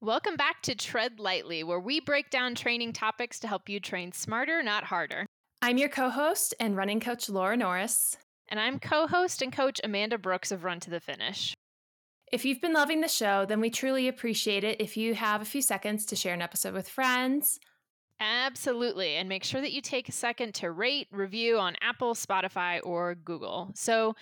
Welcome back to Tread Lightly, where we break down training topics to help you train smarter, not harder. I'm your co host and running coach, Laura Norris. And I'm co host and coach Amanda Brooks of Run to the Finish. If you've been loving the show, then we truly appreciate it if you have a few seconds to share an episode with friends. Absolutely. And make sure that you take a second to rate, review on Apple, Spotify, or Google. So,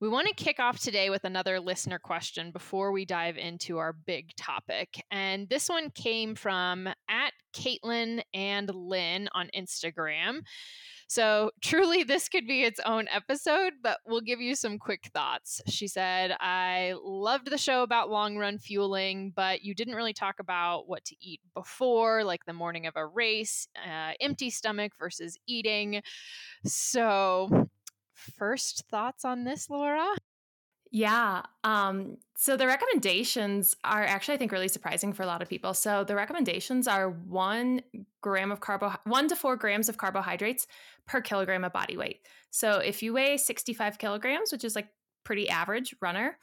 we want to kick off today with another listener question before we dive into our big topic. And this one came from at Caitlin and Lynn on Instagram. So, truly, this could be its own episode, but we'll give you some quick thoughts. She said, I loved the show about long run fueling, but you didn't really talk about what to eat before, like the morning of a race, uh, empty stomach versus eating. So, first thoughts on this, Laura? Yeah. Um, so the recommendations are actually, I think, really surprising for a lot of people. So the recommendations are one gram of carbo, one to four grams of carbohydrates per kilogram of body weight. So if you weigh 65 kilograms, which is like pretty average runner,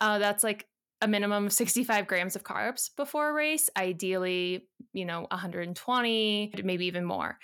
uh, that's like a minimum of 65 grams of carbs before a race, ideally, you know, 120, maybe even more.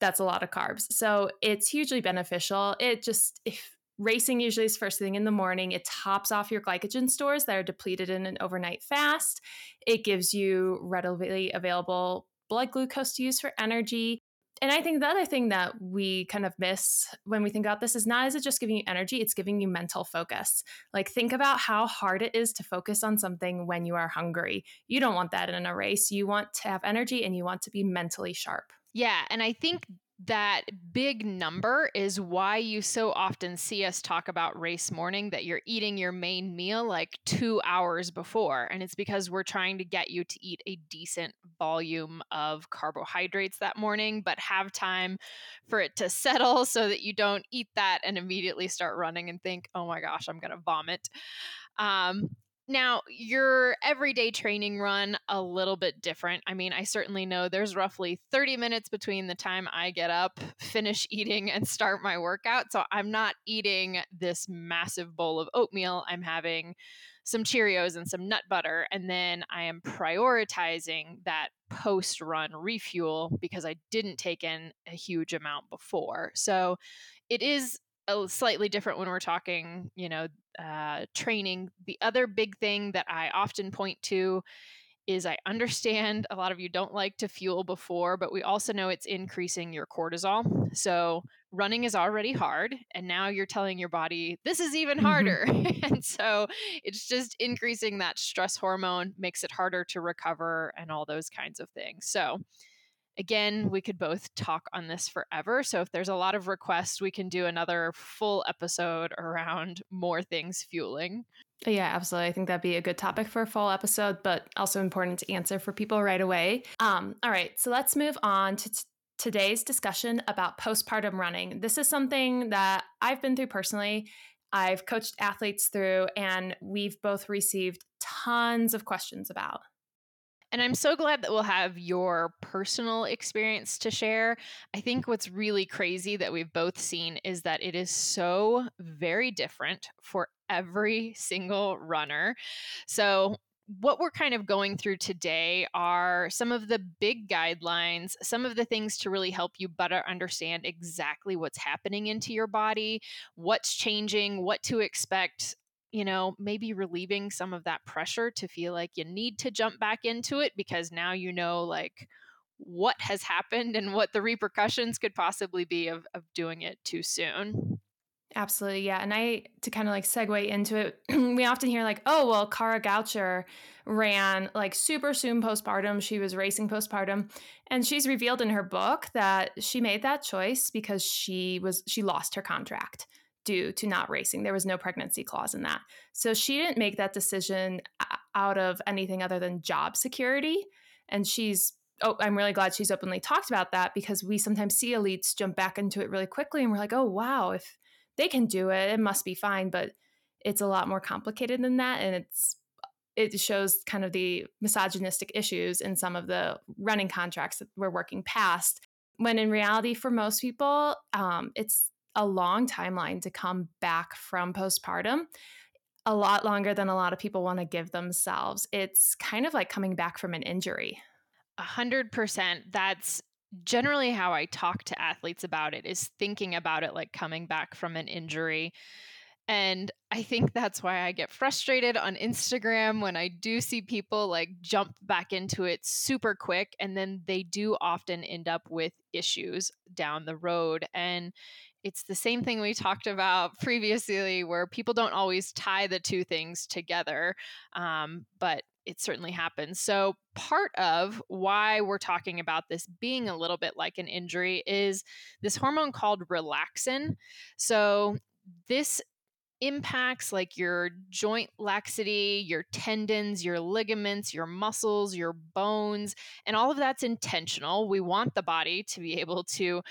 That's a lot of carbs. So it's hugely beneficial. It just, if racing usually is first thing in the morning, it tops off your glycogen stores that are depleted in an overnight fast. It gives you readily available blood glucose to use for energy and I think the other thing that we kind of miss when we think about this is not is it just giving you energy, it's giving you mental focus. Like think about how hard it is to focus on something when you are hungry. You don't want that in a race. You want to have energy and you want to be mentally sharp. Yeah, and I think that big number is why you so often see us talk about race morning that you're eating your main meal like two hours before. And it's because we're trying to get you to eat a decent volume of carbohydrates that morning, but have time for it to settle so that you don't eat that and immediately start running and think, oh my gosh, I'm going to vomit. Um, now, your everyday training run a little bit different. I mean, I certainly know there's roughly 30 minutes between the time I get up, finish eating and start my workout. So I'm not eating this massive bowl of oatmeal. I'm having some Cheerios and some nut butter and then I am prioritizing that post run refuel because I didn't take in a huge amount before. So it is slightly different when we're talking, you know, uh, training. The other big thing that I often point to is I understand a lot of you don't like to fuel before, but we also know it's increasing your cortisol. So running is already hard, and now you're telling your body this is even mm-hmm. harder. Mm-hmm. and so it's just increasing that stress hormone, makes it harder to recover, and all those kinds of things. So Again, we could both talk on this forever. So if there's a lot of requests, we can do another full episode around more things fueling. Yeah, absolutely. I think that'd be a good topic for a full episode, but also important to answer for people right away. Um, all right, so let's move on to t- today's discussion about postpartum running. This is something that I've been through personally. I've coached athletes through, and we've both received tons of questions about. And I'm so glad that we'll have your personal experience to share. I think what's really crazy that we've both seen is that it is so very different for every single runner. So, what we're kind of going through today are some of the big guidelines, some of the things to really help you better understand exactly what's happening into your body, what's changing, what to expect you know, maybe relieving some of that pressure to feel like you need to jump back into it because now you know, like, what has happened and what the repercussions could possibly be of, of doing it too soon. Absolutely, yeah. And I, to kind of like segue into it, we often hear like, oh, well, Kara Goucher ran like super soon postpartum. She was racing postpartum. And she's revealed in her book that she made that choice because she was, she lost her contract due to not racing. There was no pregnancy clause in that. So she didn't make that decision out of anything other than job security. And she's, oh, I'm really glad she's openly talked about that because we sometimes see elites jump back into it really quickly and we're like, oh, wow, if they can do it, it must be fine. But it's a lot more complicated than that. And it's, it shows kind of the misogynistic issues in some of the running contracts that we're working past. When in reality, for most people, um, it's a long timeline to come back from postpartum. a lot longer than a lot of people want to give themselves. It's kind of like coming back from an injury. A hundred percent. That's generally how I talk to athletes about it is thinking about it like coming back from an injury. And I think that's why I get frustrated on Instagram when I do see people like jump back into it super quick and then they do often end up with issues down the road. And it's the same thing we talked about previously where people don't always tie the two things together. Um, but it certainly happens. So, part of why we're talking about this being a little bit like an injury is this hormone called relaxin. So, this impacts like your joint laxity, your tendons, your ligaments, your muscles, your bones, and all of that's intentional. We want the body to be able to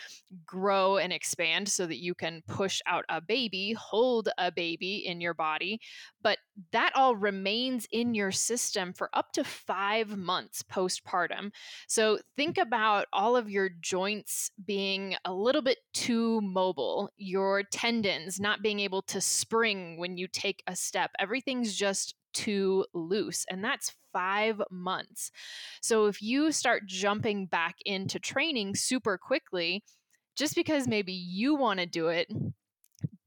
grow and expand so that you can push out a baby, hold a baby in your body. But that all remains in your system for up to five months postpartum. So think mm-hmm. about all of your joints being a little bit too mobile, your tendons not being able to spring when you take a step. Everything's just too loose, and that's five months. So if you start jumping back into training super quickly, just because maybe you want to do it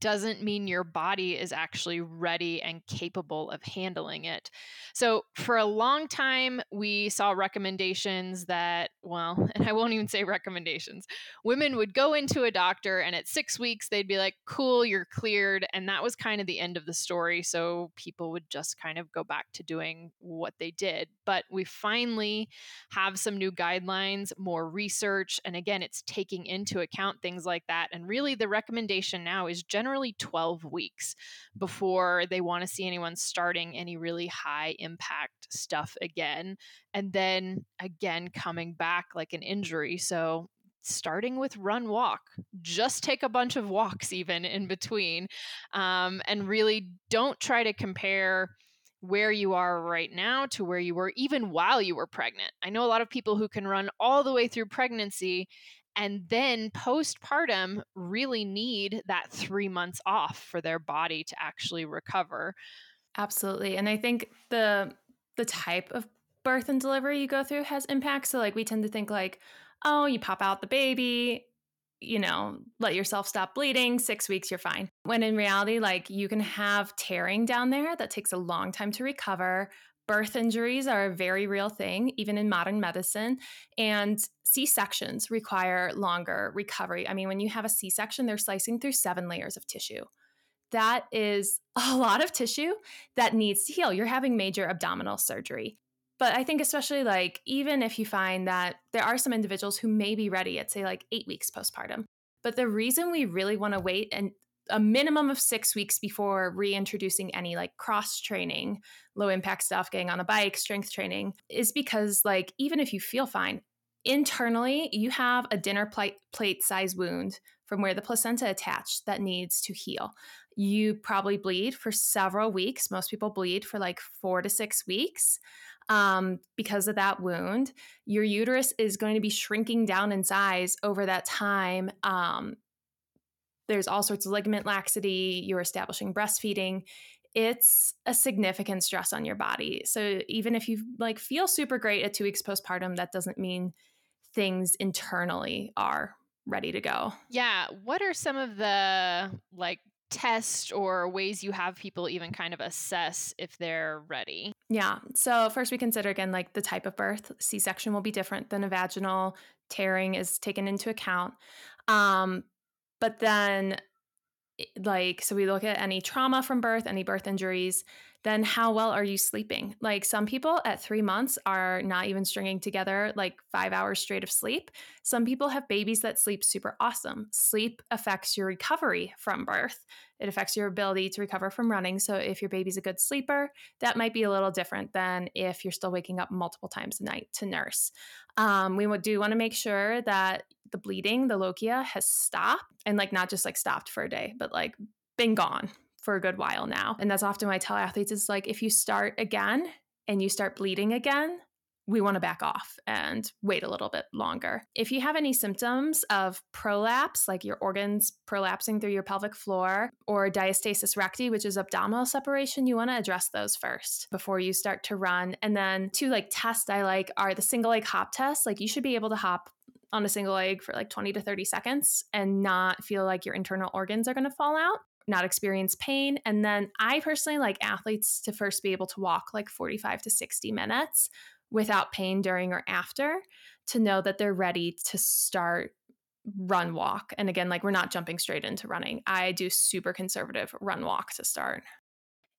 doesn't mean your body is actually ready and capable of handling it. So, for a long time, we saw recommendations that, well, and I won't even say recommendations, women would go into a doctor and at six weeks, they'd be like, cool, you're cleared. And that was kind of the end of the story. So, people would just kind of go back to doing what they did. But we finally have some new guidelines, more research. And again, it's taking into account things like that. And really, the recommendation now is generally generally 12 weeks before they want to see anyone starting any really high impact stuff again. And then again, coming back like an injury. So starting with run walk just take a bunch of walks even in between um, and really don't try to compare where you are right now to where you were even while you were pregnant i know a lot of people who can run all the way through pregnancy and then postpartum really need that three months off for their body to actually recover. Absolutely and i think the the type of birth and delivery you go through has impact so like we tend to think like oh you pop out the baby you know let yourself stop bleeding six weeks you're fine when in reality like you can have tearing down there that takes a long time to recover birth injuries are a very real thing, even in modern medicine. And C sections require longer recovery. I mean, when you have a C section, they're slicing through seven layers of tissue. That is a lot of tissue that needs to heal. You're having major abdominal surgery. But I think, especially like, even if you find that there are some individuals who may be ready at, say, like eight weeks postpartum. But the reason we really want to wait and a minimum of six weeks before reintroducing any like cross training, low impact stuff, getting on a bike, strength training, is because like even if you feel fine, internally you have a dinner plate plate size wound from where the placenta attached that needs to heal. You probably bleed for several weeks. Most people bleed for like four to six weeks um, because of that wound. Your uterus is going to be shrinking down in size over that time. Um, there's all sorts of ligament laxity, you're establishing breastfeeding. It's a significant stress on your body. So even if you like feel super great at 2 weeks postpartum, that doesn't mean things internally are ready to go. Yeah, what are some of the like tests or ways you have people even kind of assess if they're ready? Yeah. So first we consider again like the type of birth. C-section will be different than a vaginal. Tearing is taken into account. Um, but then, like, so we look at any trauma from birth, any birth injuries, then how well are you sleeping? Like some people at three months are not even stringing together like five hours straight of sleep. Some people have babies that sleep super awesome. Sleep affects your recovery from birth, it affects your ability to recover from running. So if your baby's a good sleeper, that might be a little different than if you're still waking up multiple times a night to nurse. Um, we do want to make sure that the bleeding, the lochia, has stopped and like not just like stopped for a day, but like been gone for a good while now. And that's often why I tell athletes is like if you start again and you start bleeding again, we want to back off and wait a little bit longer. If you have any symptoms of prolapse, like your organs prolapsing through your pelvic floor, or diastasis recti, which is abdominal separation, you want to address those first before you start to run. And then two like tests I like are the single leg hop test. Like you should be able to hop on a single leg for like 20 to 30 seconds and not feel like your internal organs are going to fall out not experience pain. And then I personally like athletes to first be able to walk like 45 to 60 minutes without pain during or after to know that they're ready to start run walk. And again, like we're not jumping straight into running. I do super conservative run walk to start.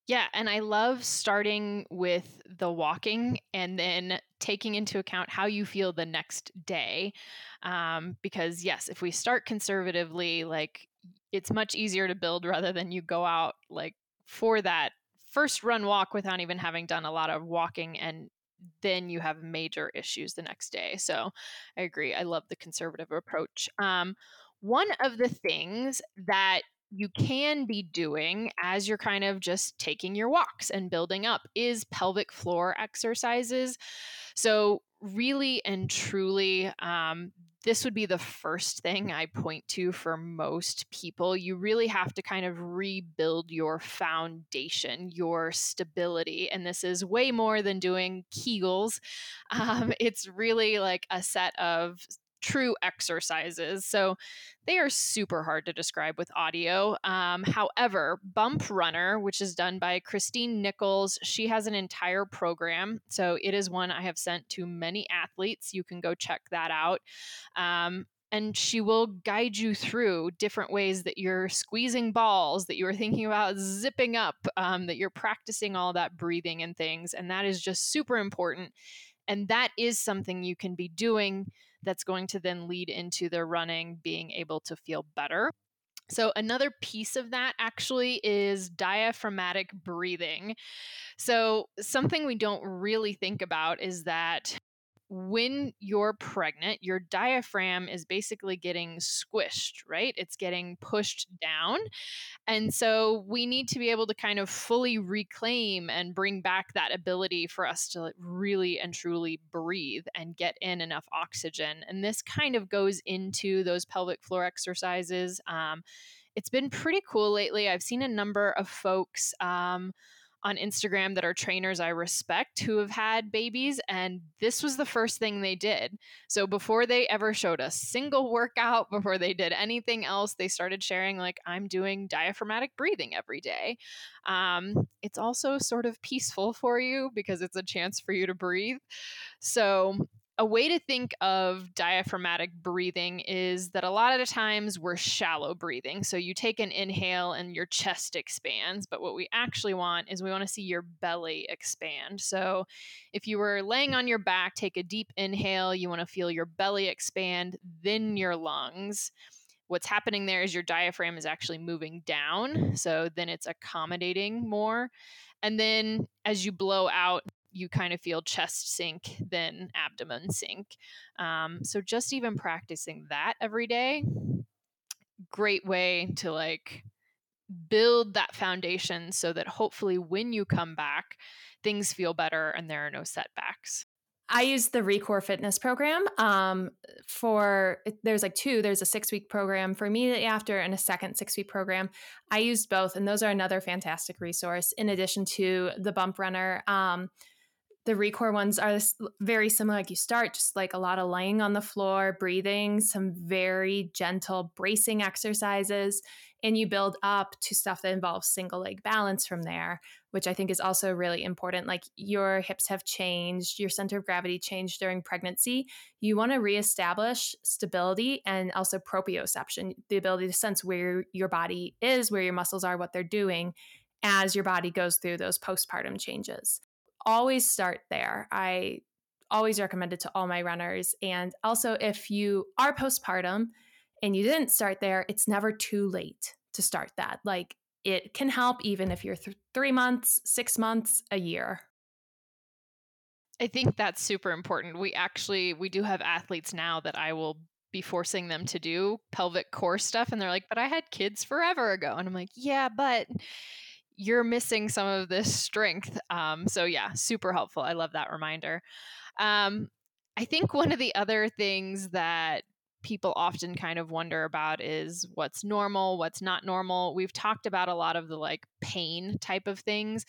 Yeah, and I love starting with the walking and then taking into account how you feel the next day. Um, because, yes, if we start conservatively, like it's much easier to build rather than you go out like for that first run walk without even having done a lot of walking and then you have major issues the next day. So I agree. I love the conservative approach. Um, one of the things that you can be doing as you're kind of just taking your walks and building up is pelvic floor exercises. So, really and truly, um, this would be the first thing I point to for most people. You really have to kind of rebuild your foundation, your stability. And this is way more than doing Kegels. Um, it's really like a set of true exercises. So they are super hard to describe with audio. Um, however, Bump Runner, which is done by Christine Nichols, she has an entire program. So it is one I have sent to many athletes. You can go check that out. Um, and she will guide you through different ways that you're squeezing balls, that you're thinking about zipping up, um, that you're practicing all that breathing and things. And that is just super important. And that is something you can be doing that's going to then lead into their running being able to feel better. So, another piece of that actually is diaphragmatic breathing. So, something we don't really think about is that when you're pregnant, your diaphragm is basically getting squished, right? It's getting pushed down. And so we need to be able to kind of fully reclaim and bring back that ability for us to really and truly breathe and get in enough oxygen. And this kind of goes into those pelvic floor exercises. Um, it's been pretty cool lately. I've seen a number of folks. Um, on Instagram that are trainers I respect who have had babies, and this was the first thing they did. So before they ever showed a single workout, before they did anything else, they started sharing, like, I'm doing diaphragmatic breathing every day. Um, it's also sort of peaceful for you because it's a chance for you to breathe. So a way to think of diaphragmatic breathing is that a lot of the times we're shallow breathing. So you take an inhale and your chest expands, but what we actually want is we want to see your belly expand. So if you were laying on your back, take a deep inhale, you want to feel your belly expand, then your lungs. What's happening there is your diaphragm is actually moving down. So then it's accommodating more. And then as you blow out, you kind of feel chest sink then abdomen sink. Um, so just even practicing that every day, great way to like build that foundation so that hopefully when you come back, things feel better and there are no setbacks. I use the ReCore Fitness program um, for there's like two. There's a six week program for immediately after and a second six week program. I used both, and those are another fantastic resource in addition to the Bump Runner. Um, the recore ones are very similar like you start just like a lot of laying on the floor breathing some very gentle bracing exercises and you build up to stuff that involves single leg balance from there which i think is also really important like your hips have changed your center of gravity changed during pregnancy. You want to reestablish stability and also proprioception the ability to sense where your body is where your muscles are what they're doing as your body goes through those postpartum changes always start there. I always recommend it to all my runners. And also, if you are postpartum and you didn't start there, it's never too late to start that. Like it can help even if you're th- three months, six months, a year. I think that's super important. We actually we do have athletes now that I will be forcing them to do pelvic core stuff and they're like, "But I had kids forever ago." And I'm like, "Yeah, but you're missing some of this strength. Um, so, yeah, super helpful. I love that reminder. Um, I think one of the other things that people often kind of wonder about is what's normal, what's not normal. We've talked about a lot of the like pain type of things,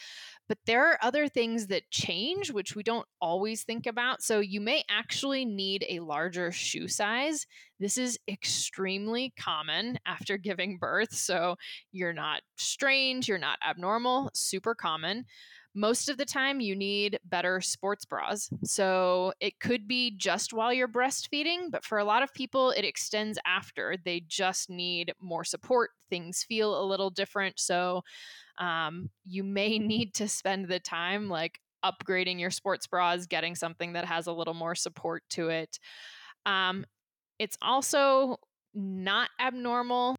but there are other things that change, which we don't always think about. So you may actually need a larger shoe size. This is extremely common after giving birth. So you're not strange, you're not abnormal, super common most of the time you need better sports bras. So it could be just while you're breastfeeding, but for a lot of people, it extends after. They just need more support. Things feel a little different. So um, you may need to spend the time like upgrading your sports bras, getting something that has a little more support to it. Um, it's also not abnormal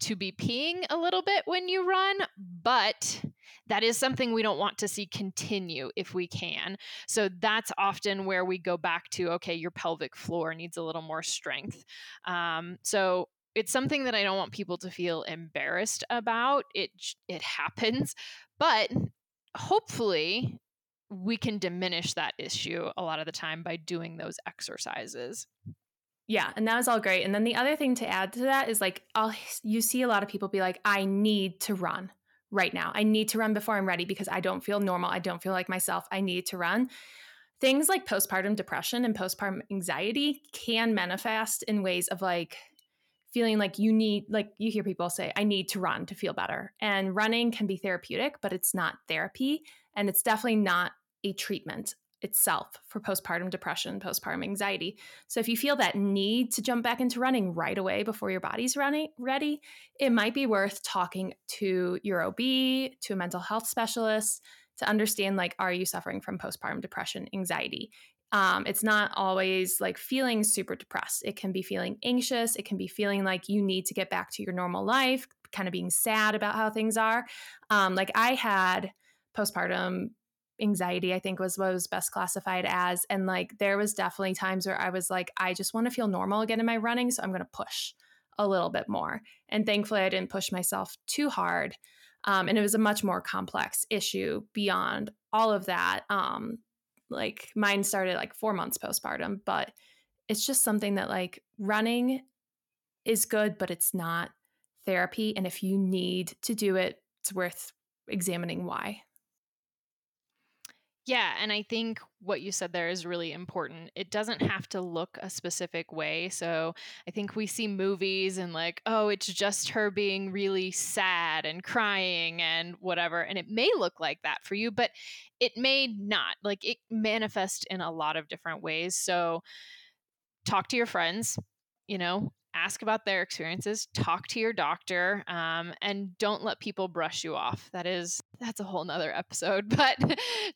to be peeing a little bit when you run, but that is something we don't want to see continue if we can. So that's often where we go back to okay, your pelvic floor needs a little more strength. Um, so it's something that I don't want people to feel embarrassed about. It it happens, but hopefully we can diminish that issue a lot of the time by doing those exercises. Yeah, and that was all great. And then the other thing to add to that is like I'll you see a lot of people be like I need to run right now. I need to run before I'm ready because I don't feel normal. I don't feel like myself. I need to run. Things like postpartum depression and postpartum anxiety can manifest in ways of like feeling like you need like you hear people say I need to run to feel better. And running can be therapeutic, but it's not therapy and it's definitely not a treatment itself for postpartum depression, postpartum anxiety. So if you feel that need to jump back into running right away before your body's running ready, it might be worth talking to your OB, to a mental health specialist to understand like are you suffering from postpartum depression, anxiety? Um, it's not always like feeling super depressed. It can be feeling anxious. It can be feeling like you need to get back to your normal life, kind of being sad about how things are. Um, like I had postpartum anxiety i think was what was best classified as and like there was definitely times where i was like i just want to feel normal again in my running so i'm going to push a little bit more and thankfully i didn't push myself too hard um, and it was a much more complex issue beyond all of that um, like mine started like four months postpartum but it's just something that like running is good but it's not therapy and if you need to do it it's worth examining why yeah, and I think what you said there is really important. It doesn't have to look a specific way. So I think we see movies and like, oh, it's just her being really sad and crying and whatever. And it may look like that for you, but it may not. Like it manifests in a lot of different ways. So talk to your friends, you know, ask about their experiences talk to your doctor um, and don't let people brush you off. That is that's a whole nother episode but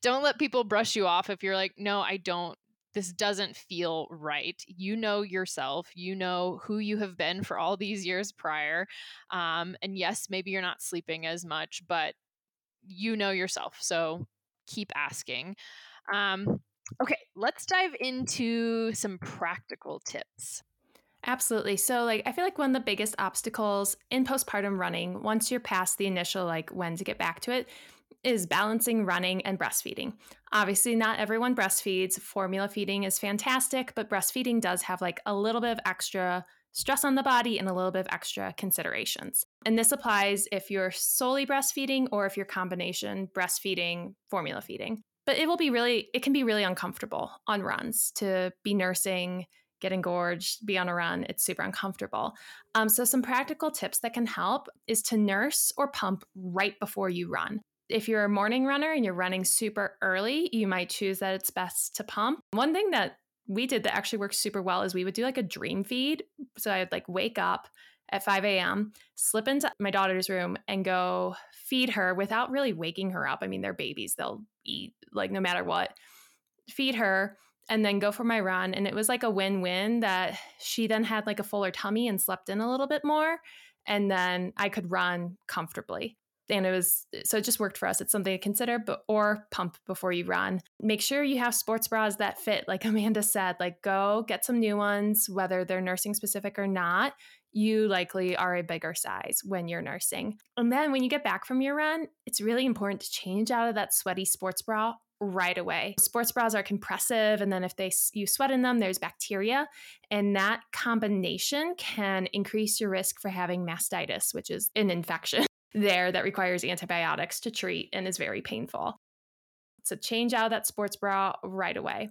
don't let people brush you off if you're like no i don't. This doesn't feel right. You know yourself. You know who you have been for all these years prior um, and yes maybe you're not sleeping as much but you know yourself so keep asking. Um, okay let's dive into some practical tips Absolutely. So, like, I feel like one of the biggest obstacles in postpartum running, once you're past the initial, like, when to get back to it, is balancing running and breastfeeding. Obviously, not everyone breastfeeds. Formula feeding is fantastic, but breastfeeding does have like a little bit of extra stress on the body and a little bit of extra considerations. And this applies if you're solely breastfeeding or if you're combination breastfeeding, formula feeding. But it will be really, it can be really uncomfortable on runs to be nursing get engorged, be on a run. It's super uncomfortable. Um, so, some practical tips that can help is to nurse or pump right before you run. If you're a morning runner and you're running super early, you might choose that it's best to pump. One thing that we did that actually worked super well is we would do like a dream feed. So I'd like wake up at 5 a.m., slip into my daughter's room and go feed her without really waking her up. I mean, they're babies, they'll eat like no matter what. Feed her, and then go for my run. And it was like a win win that she then had like a fuller tummy and slept in a little bit more. And then I could run comfortably. And it was so it just worked for us. It's something to consider, but or pump before you run. Make sure you have sports bras that fit, like Amanda said. Like go get some new ones, whether they're nursing specific or not. You likely are a bigger size when you're nursing. And then when you get back from your run, it's really important to change out of that sweaty sports bra right away. Sports bras are compressive, and then if they you sweat in them, there's bacteria, and that combination can increase your risk for having mastitis, which is an infection there that requires antibiotics to treat and is very painful. So change out that sports bra right away.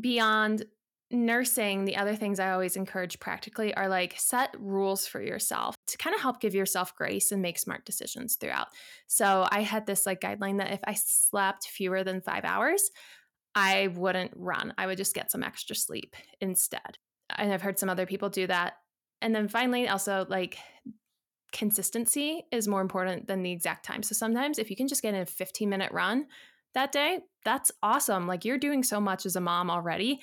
Beyond nursing, the other things I always encourage practically are like set rules for yourself to kind of help give yourself grace and make smart decisions throughout. So I had this like guideline that if I slept fewer than five hours, I wouldn't run. I would just get some extra sleep instead. And I've heard some other people do that. And then finally, also like consistency is more important than the exact time. So sometimes if you can just get in a 15 minute run that day, that's awesome. Like you're doing so much as a mom already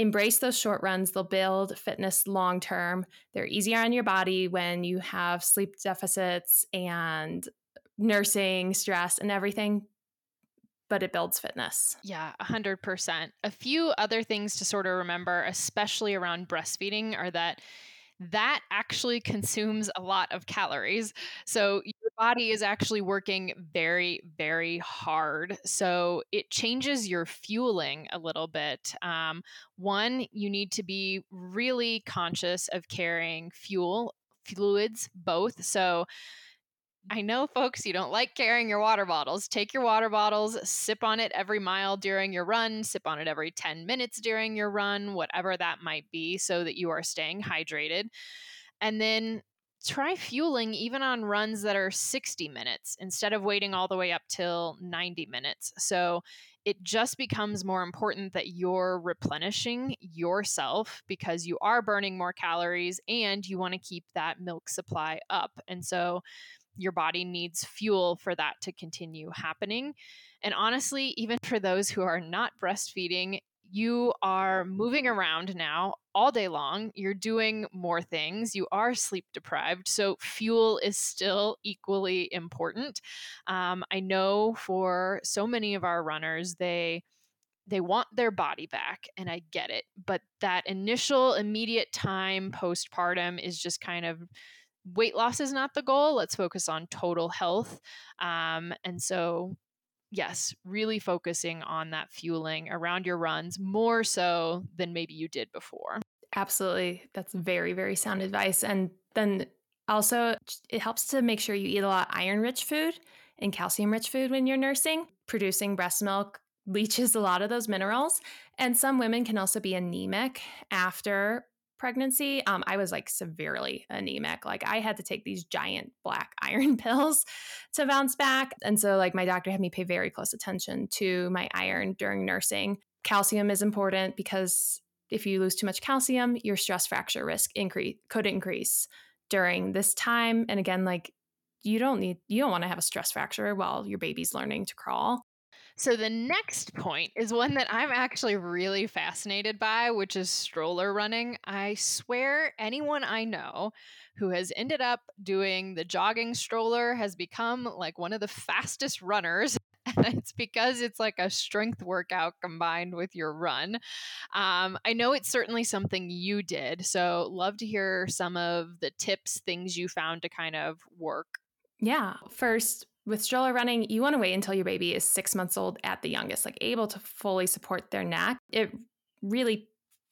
embrace those short runs. They'll build fitness long term. They're easier on your body when you have sleep deficits and nursing stress and everything but it builds fitness. Yeah, 100%. A few other things to sort of remember, especially around breastfeeding, are that that actually consumes a lot of calories. So your body is actually working very, very hard. So it changes your fueling a little bit. Um, one, you need to be really conscious of carrying fuel, fluids, both. So I know, folks, you don't like carrying your water bottles. Take your water bottles, sip on it every mile during your run, sip on it every 10 minutes during your run, whatever that might be, so that you are staying hydrated. And then try fueling even on runs that are 60 minutes instead of waiting all the way up till 90 minutes. So it just becomes more important that you're replenishing yourself because you are burning more calories and you want to keep that milk supply up. And so your body needs fuel for that to continue happening. And honestly, even for those who are not breastfeeding, you are moving around now all day long. You're doing more things. You are sleep deprived. So, fuel is still equally important. Um, I know for so many of our runners, they they want their body back and i get it but that initial immediate time postpartum is just kind of weight loss is not the goal let's focus on total health um, and so yes, really focusing on that fueling around your runs more so than maybe you did before. Absolutely. That's very, very sound advice. And then also, it helps to make sure you eat a lot of iron rich food and calcium rich food when you're nursing. Producing breast milk leaches a lot of those minerals. And some women can also be anemic after pregnancy, um, I was like severely anemic. Like I had to take these giant black iron pills to bounce back. And so, like, my doctor had me pay very close attention to my iron during nursing. Calcium is important because if you lose too much calcium, your stress fracture risk increase could increase during this time. And again, like you don't need you don't want to have a stress fracture while your baby's learning to crawl. So the next point is one that I'm actually really fascinated by, which is stroller running. I swear anyone I know who has ended up doing the jogging stroller has become like one of the fastest runners. And it's because it's like a strength workout combined with your run. Um, I know it's certainly something you did. So, love to hear some of the tips, things you found to kind of work. Yeah. First, with stroller running, you want to wait until your baby is six months old at the youngest, like able to fully support their neck. It really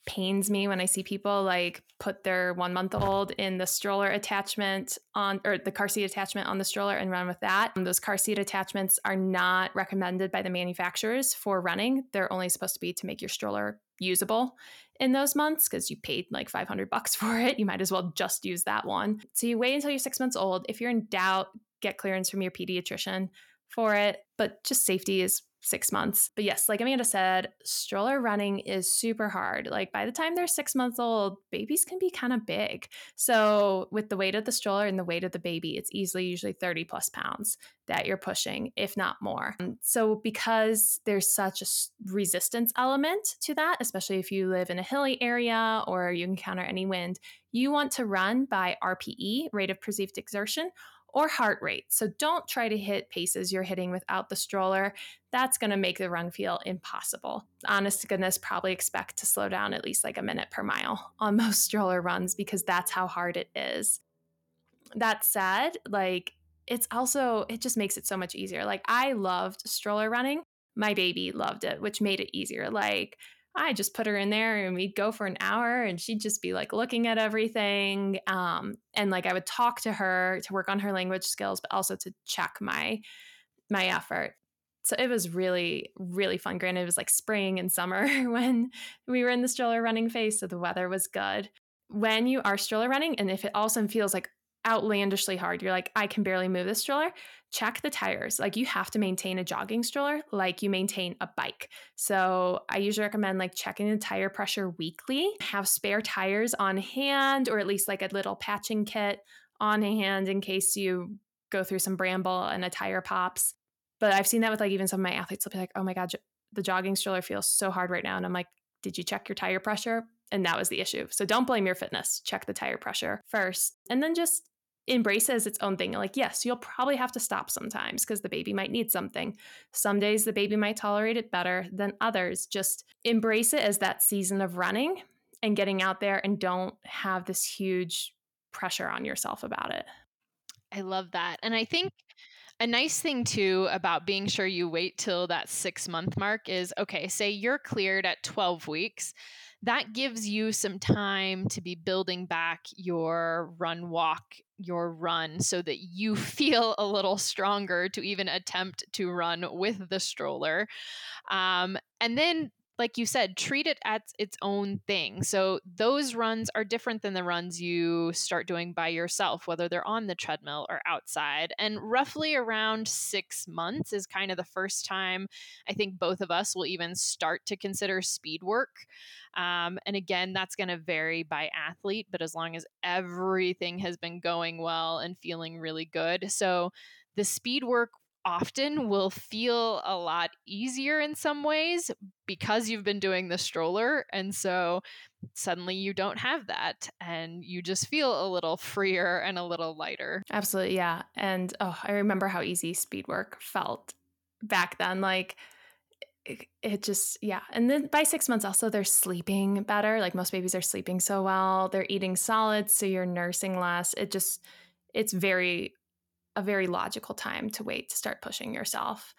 pains me when I see people like put their one month old in the stroller attachment on, or the car seat attachment on the stroller and run with that. And those car seat attachments are not recommended by the manufacturers for running. They're only supposed to be to make your stroller usable in those months because you paid like 500 bucks for it. You might as well just use that one. So you wait until you're six months old. If you're in doubt, get clearance from your pediatrician for it. But just safety is six months. But yes, like Amanda said, stroller running is super hard. Like by the time they're six months old, babies can be kind of big. So with the weight of the stroller and the weight of the baby, it's easily usually 30 plus pounds that you're pushing, if not more. Um, so because there's such a resistance element to that, especially if you live in a hilly area or you encounter any wind, you want to run by RPE, rate of perceived exertion, or heart rate. So don't try to hit paces you're hitting without the stroller. That's going to make the run feel impossible. Honest to goodness, probably expect to slow down at least like a minute per mile on most stroller runs because that's how hard it is. That said, like it's also, it just makes it so much easier. Like I loved stroller running. My baby loved it, which made it easier. Like, I just put her in there and we'd go for an hour and she'd just be like looking at everything. Um, and like I would talk to her to work on her language skills, but also to check my my effort. So it was really, really fun. Granted, it was like spring and summer when we were in the stroller running phase, so the weather was good. When you are stroller running, and if it also feels like outlandishly hard, you're like, I can barely move this stroller, check the tires. Like you have to maintain a jogging stroller like you maintain a bike. So I usually recommend like checking the tire pressure weekly, have spare tires on hand, or at least like a little patching kit on hand in case you go through some bramble and a tire pops. But I've seen that with like even some of my athletes. They'll be like, oh my God, the jogging stroller feels so hard right now. And I'm like, did you check your tire pressure? And that was the issue. So don't blame your fitness. Check the tire pressure first. And then just embrace it as its own thing. Like, yes, you'll probably have to stop sometimes because the baby might need something. Some days the baby might tolerate it better than others. Just embrace it as that season of running and getting out there and don't have this huge pressure on yourself about it. I love that. And I think a nice thing too about being sure you wait till that six month mark is okay, say you're cleared at 12 weeks that gives you some time to be building back your run walk your run so that you feel a little stronger to even attempt to run with the stroller. Um, and then like you said, treat it as its own thing. So those runs are different than the runs you start doing by yourself, whether they're on the treadmill or outside. And roughly around six months is kind of the first time I think both of us will even start to consider speed work. Um, and again, that's going to vary by athlete, but as long as everything has been going well and feeling really good. So the speed work often will feel a lot easier in some ways because you've been doing the stroller. And so suddenly you don't have that and you just feel a little freer and a little lighter. Absolutely. Yeah. And oh, I remember how easy speed work felt back then. Like, it, just yeah and then by six months also they're sleeping better like most babies are sleeping so well they're eating solids so you're nursing less it just it's very a very logical time to wait to start pushing yourself.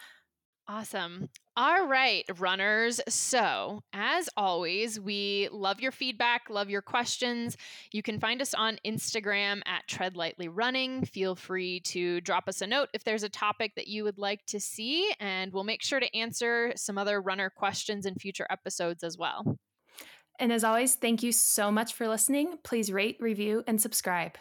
Awesome. All right, runners. So, as always, we love your feedback, love your questions. You can find us on Instagram at Tread Lightly Running. Feel free to drop us a note if there's a topic that you would like to see, and we'll make sure to answer some other runner questions in future episodes as well. And as always, thank you so much for listening. Please rate, review, and subscribe.